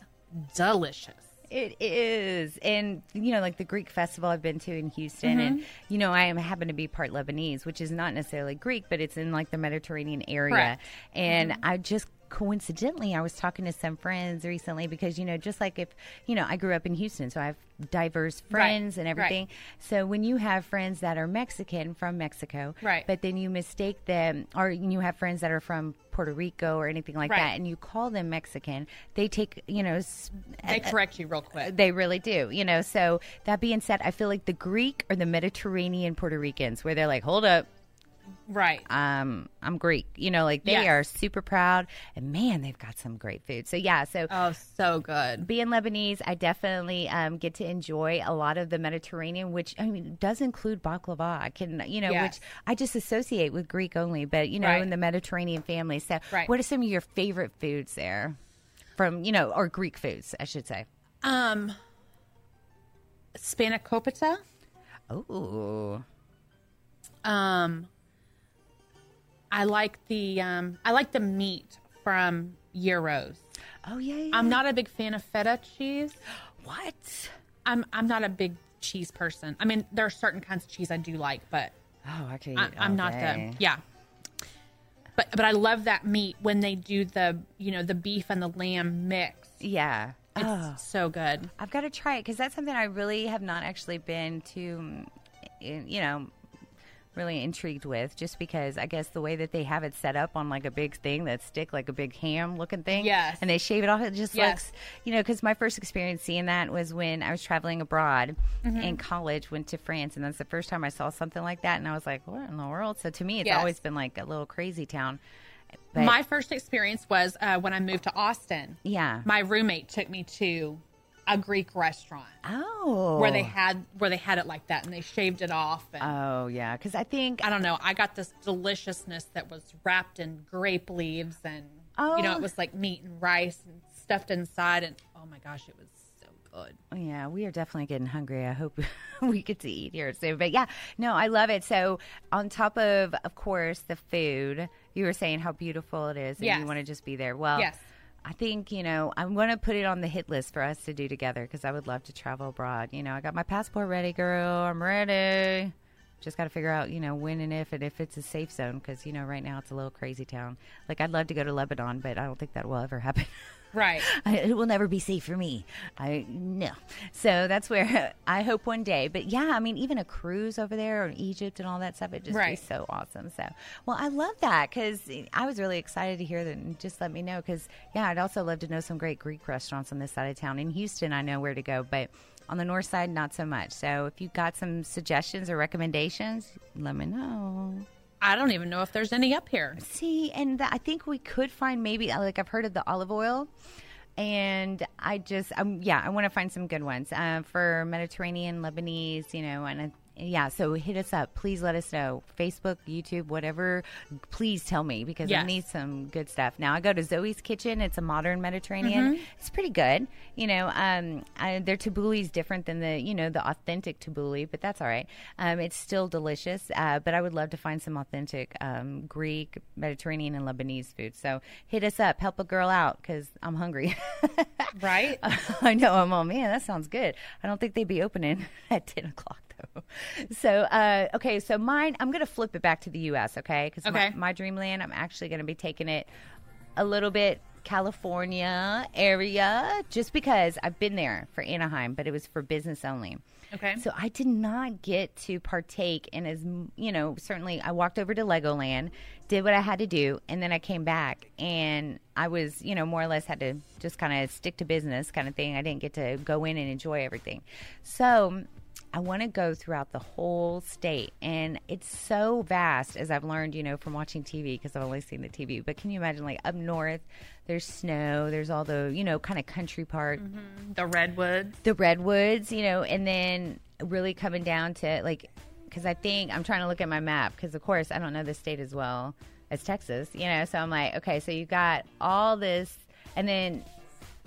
delicious. It is, and you know, like the Greek festival I've been to in Houston, and mm-hmm. you know, I am happen to be part Lebanese, which is not necessarily Greek, but it's in like the Mediterranean area, Correct. and mm-hmm. I just coincidentally I was talking to some friends recently because you know, just like if you know, I grew up in Houston, so I have diverse friends and right. everything. So when you have friends that are Mexican from Mexico, Right. but then you mistake them, or you have friends that are from Puerto Rico or anything like Right. that, and you call them Mexican, they take you know. They uh, correct you real quick. they really do, you know. So that being said, I feel like the Greek or the Mediterranean Puerto Ricans, where they're like, "Hold up, Right. um, I'm Greek," you know, like they Yes. are super proud, and man, they've got some great food. So yeah, so Oh, so good. being Lebanese, I definitely um, get to enjoy a lot of the Mediterranean, which I mean does include baklava. I can, you know, Yes. which I just associate with Greek only, but you know, Right. in the Mediterranean family. So, Right. what are some of your favorite foods there? From you know, or Greek foods, I should say. Um, spanakopita. Oh, Um, I like the um, I like the meat from gyros. oh yeah, yeah. I'm not a big fan of feta cheese. What? I'm I'm not a big cheese person. I mean, there are certain kinds of cheese I do like, but Oh, I can. I, I'm not the yeah. But but I love that meat when they do the you know the beef and the lamb mix. Yeah. It's Oh. so good. I've got to try it because that's something I really have not actually been too, mm, you know, really intrigued with. Just because I guess the way that they have it set up on like a big thing that stick like a big ham looking thing, Yes. and they shave it off. It just Yes. looks, you know, because my first experience seeing that was when I was traveling abroad Mm-hmm. in college, went to France, and that's the first time I saw something like that, and I was like, what in the world? So to me, it's Yes. always been like a little crazy town. But My first experience was uh, when I moved to Austin. yeah, My roommate took me to a Greek restaurant oh, where they oh. had where they had it like that and they shaved it off. And oh yeah, because I think I don't know. I got this deliciousness that was wrapped in grape leaves and you know Oh. it was like meat and rice and stuffed inside and oh my gosh, it was so good. Oh, yeah, we are definitely getting hungry. I hope we get to eat here soon. But yeah, no, I love it. So on top of, of course, the food, you were saying how beautiful it is, and Yes. you want to just be there. Well, Yes. I think you know I'm going to put it on the hit list for us to do together because I would love to travel abroad. You know, I got my passport ready, girl. I'm ready. Just got to figure out, you know, when and if and if it's a safe zone because you know right now it's a little crazy town. Like I'd love to go to Lebanon, but I don't think that will ever happen. Right. I, it will never be safe for me. I no. So that's where I hope one day. But yeah, I mean, even a cruise over there or Egypt and all that stuff, it just Right. be so awesome. So, well, I love that because I was really excited to hear that. And just let me know because yeah, I'd also love to know some great Greek restaurants on this side of town. In Houston, I know where to go, but. On the north side, not so much. So, if you got some suggestions or recommendations, let me know. I don't even know if there's any up here. See, and th- I think we could find maybe uh, like I've heard of the olive oil, and I just um yeah I want to find some good ones uh, for Mediterranean, Lebanese, you know, and. Uh, yeah, so hit us up. Please let us know. Facebook, YouTube, whatever. Please tell me because I need some good stuff. Now I go to Zoe's Kitchen. It's a modern Mediterranean. It's pretty good. You know, um, I, their tabbouleh is different than the you know the authentic tabbouleh, but that's all right. Um, it's still delicious. Uh, but I would love to find some authentic um, Greek, Mediterranean, and Lebanese food. So hit us up. Help a girl out because I'm hungry. Right? I know. I'm all man. That sounds good. I don't think they'd be opening at ten o'clock. So uh, okay, so mine. I'm gonna flip it back to the U.S. Okay, because Okay. my, my dreamland. I'm actually gonna be taking it a little bit California area, just because I've been there for Anaheim, but it was for business only. Okay. So I did not get to partake in as you know. Certainly, I walked over to Legoland, did what I had to do, and then I came back, and I was you know more or less had to just kind of stick to business kind of thing. I didn't get to go in and enjoy everything. So I want to go throughout the whole state, and it's so vast as I've learned, you know, from watching TV because I've only seen the TV. But can you imagine, like up north, there's snow, there's all the you know kind of country part, mm-hmm. the redwoods. the redwoods, you know, and then really coming down to like, because I think I'm trying to look at my map because of course I don't know the state as well as Texas, you know. So I'm like, okay, so you got all this, and then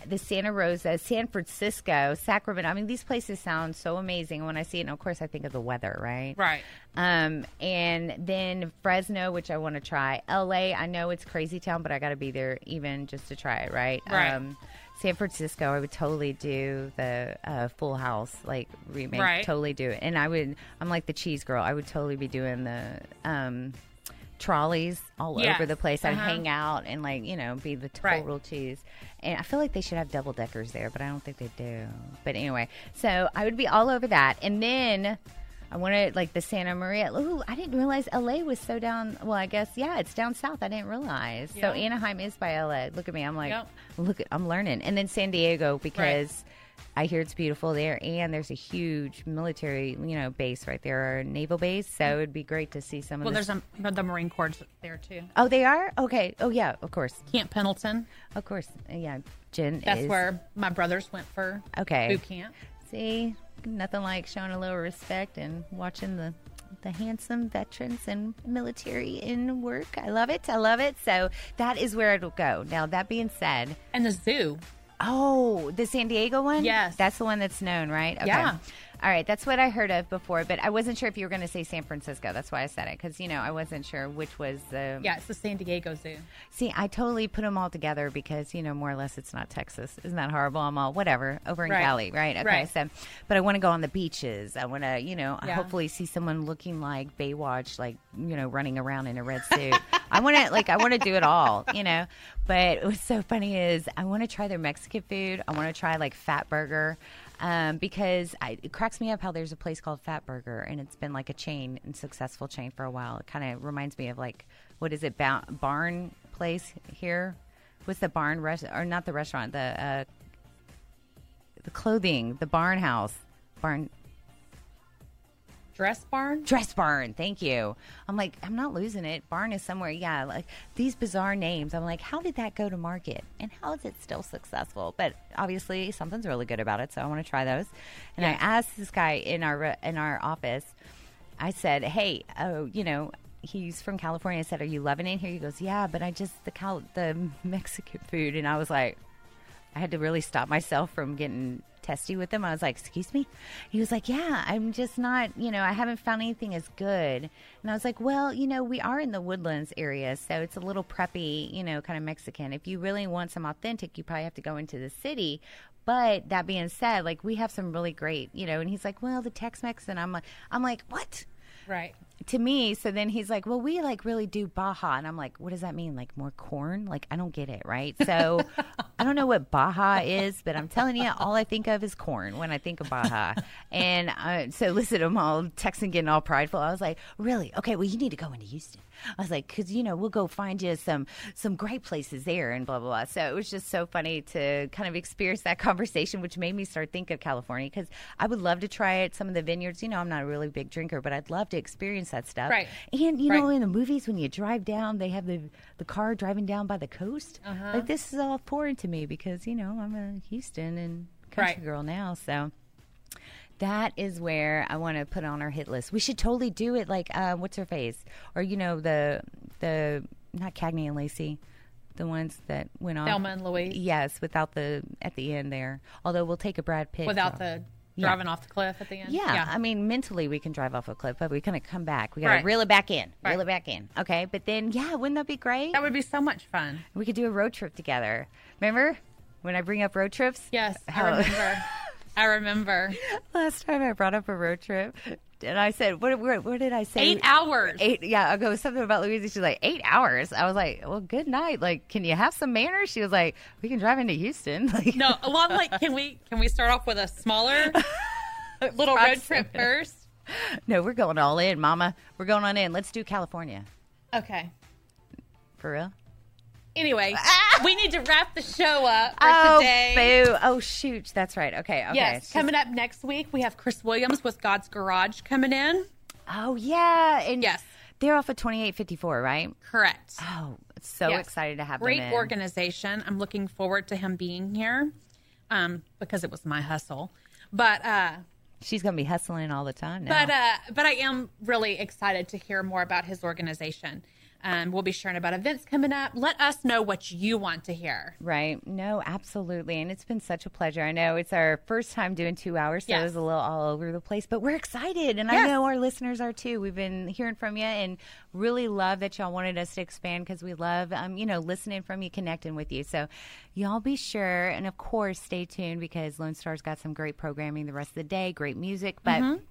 the Santa Rosa, San Francisco, Sacramento. I mean, these places sound so amazing. When I see it, and of course, I think of the weather, right? Right. Um, and then Fresno, which I want to try. LA, I know it's crazy town, but I got to be there even just to try it, right? Right. Um, San Francisco, I would totally do the uh, Full House like remake. Right. Totally do it, and I would. I'm like the cheese girl. I would totally be doing the um, trolleys all Yes. over the place. I'd Uh-huh. hang out and like you know be the Right. total cheese. And I feel like they should have double deckers there, but I don't think they do. But anyway, so I would be all over that, and then. I wanted like the Santa Maria. Ooh, I didn't realize LA was so down. Well, I guess yeah, it's down south. I didn't realize. So Anaheim is by LA. Look at me. I'm like, Yep. look, I'm learning. And then San Diego because I hear it's beautiful there, and there's a huge military, you know, base right there, or naval base. So it'd be great to see some of. Well, this. there's a, the Marine Corps there too. Oh, they are okay. Oh yeah, of course, Camp Pendleton. of course. Yeah, Jen. That's is- where my brothers went for Okay. boot camp. See, nothing like showing a little respect and watching the the handsome veterans and military in work. I love it. I love it. So that is where it'll go. Now that being said, And the zoo. Oh, the San Diego one. Yes. that's the one that's known, right? Okay. Yeah. All right, that's what I heard of before, but I wasn't sure if you were going to say San Francisco. That's why I said it because you know I wasn't sure which was the. Yeah, it's the San Diego Zoo. See, I totally put them all together because you know more or less it's not Texas. Isn't that horrible? I'm all whatever over in Right. Cali, right? Okay, Right. so but I want to go on the beaches. I want to you know Yeah. hopefully see someone looking like Baywatch, like you know running around in a red suit. I want to like I want to do it all, you know. But what's so funny is I want to try their Mexican food. I want to try like Fatburger. Um, because I, it cracks me up how there's a place called Fatburger and it's been like a chain and successful chain for a while. It kind of reminds me of like what is it ba- barn place here? What's the barn rest or not the restaurant the uh, the clothing the barn house barn Dress Barn. Dress Barn, thank you. I'm like, I'm not losing it. Barn is somewhere, yeah. Like these bizarre names. I'm like, how did that go to market, and how is it still successful? But obviously, something's really good about it, so I want to try those. And I asked this guy in our in our office. I said, hey, oh, you know. He's from California. I said, "Are you loving it here?" He goes, "Yeah, but I just the Cal- the Mexican food." And I was like, I had to really stop myself from getting testy with him. I was like, "Excuse me." He was like, "Yeah, I'm just not, you know, I haven't found anything as good." And I was like, "Well, you know, we are in the Woodlands area, so it's a little preppy, you know, kind of Mexican. If you really want some authentic, you probably have to go into the city." But that being said, like we have some really great, you know, and he's like, "Well, the Tex-Mex," and I'm like, "I'm like, what?" Right. To me. So then he's like, "Well, we like really do Baja," and I'm like, "What does that mean? Like more corn? Like I don't get it, right?" So I don't know what Baja is, but I'm telling you, all I think of is corn when I think of Baja. and uh, so listen, I'm all texting, getting all prideful. I was like, "Really? Okay, well, you need to go into Houston." I was like, "Cause you know we'll go find you some some great places there," and blah blah blah. So it was just so funny to kind of experience that conversation, which made me start think of California because I would love to try it. Some of the vineyards, you know, I'm not a really big drinker, but I'd love to experience that stuff. Right. And you know, in the movies, when you drive down, they have the the car driving down by the coast. Uh-huh. Like this is all foreign to me because you know I'm a Houston and country Right. girl now, so. That is where I want to put on our hit list. We should totally do it like uh, what's her face, or you know the the not Cagney and Lacey, the ones that went on Thelma and Louise. Yes, without the at the end there. Although we'll take a Brad Pitt Without the Yeah. driving off the cliff at the end. yeah, I mean, mentally we can drive off a cliff, but we kind of come back. We got to Right. reel it back in, reel it back in. Okay, but then yeah, wouldn't that be great? that would be so much fun. we could do a road trip together. Remember when I bring up road trips? Yes, I remember. I remember. Last time I brought up a road trip, and I said, "What? What, what did I say?" Eight hours. Eight. Yeah, I go something about Louisa. She's like eight hours. I was like, "Well, good night. Like, can you have some manners?" She was like, "We can drive into Houston." Like, No, well, I'm like, can we can we start off with a smaller little road trip first? no, we're going all in, Mama. We're going on in. Let's do California Okay. for real. Anyway, we need to wrap the show up for oh, today. boo! Oh, shoot. That's right. Okay. Okay. Yes, coming up next week, we have Chris Williams with God's Garage coming in. Oh yeah, and Yes. they're off of twenty eight fifty four, right? Correct. Oh, so Yes. excited to have Great in. organization. I'm looking forward to him being here um, because it was my hustle. But uh, She's gonna be hustling all the time now. but uh, but I am really excited to hear more about his organization. Um, we'll be sharing about events coming up. Let us know what you want to hear. Right. No, absolutely. And it's been such a pleasure. I know it's our first time doing two hours, so it was a little all over the place, but we're excited. And I know our listeners are too. We've been hearing from you and really love that y'all wanted us to expand because we love, um, you know, listening from you, connecting with you. So y'all be sure. And of course, stay tuned because Lone Star's got some great programming the rest of the day, great music. But Mm-hmm.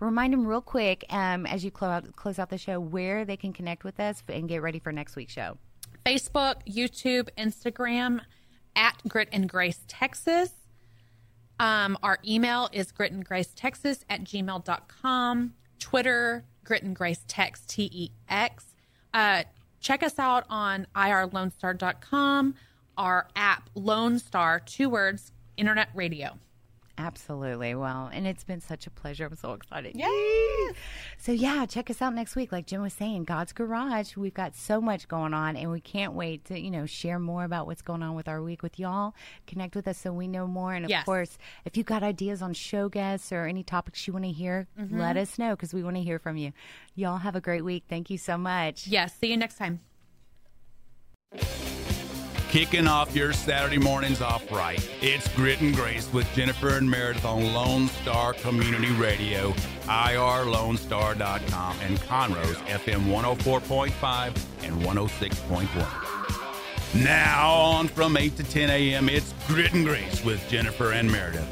Remind them real quick um, as you close out, close out the show where they can connect with us and get ready for next week's show. Facebook, YouTube, Instagram at Grit and Grace Texas. Um, our email is grit and grace texas at gmail.com. Twitter, grit and grace tex, T E X. Uh, check us out on irlonestar.com, our app Lone Star, two words, internet radio. Absolutely. Well, and it's been such a pleasure. I'm so excited. Yay! So, yeah, check us out next week. Like Jim was saying, God's Garage. We've got so much going on, and we can't wait to, you know, share more about what's going on with our week with y'all. Connect with us so we know more. And of Yes. course, if you've got ideas on show guests or any topics you want to hear, mm-hmm. let us know because we want to hear from you. Y'all have a great week. Thank you so much. Yes, see you next time. Kicking off your Saturday mornings off right. It's Grit and Grace with Jennifer and Meredith on Lone Star Community Radio, irlonestar.com, and Conroe's FM 104.5 and 106.1. Now on from 8 to 10 a.m., it's Grit and Grace with Jennifer and Meredith.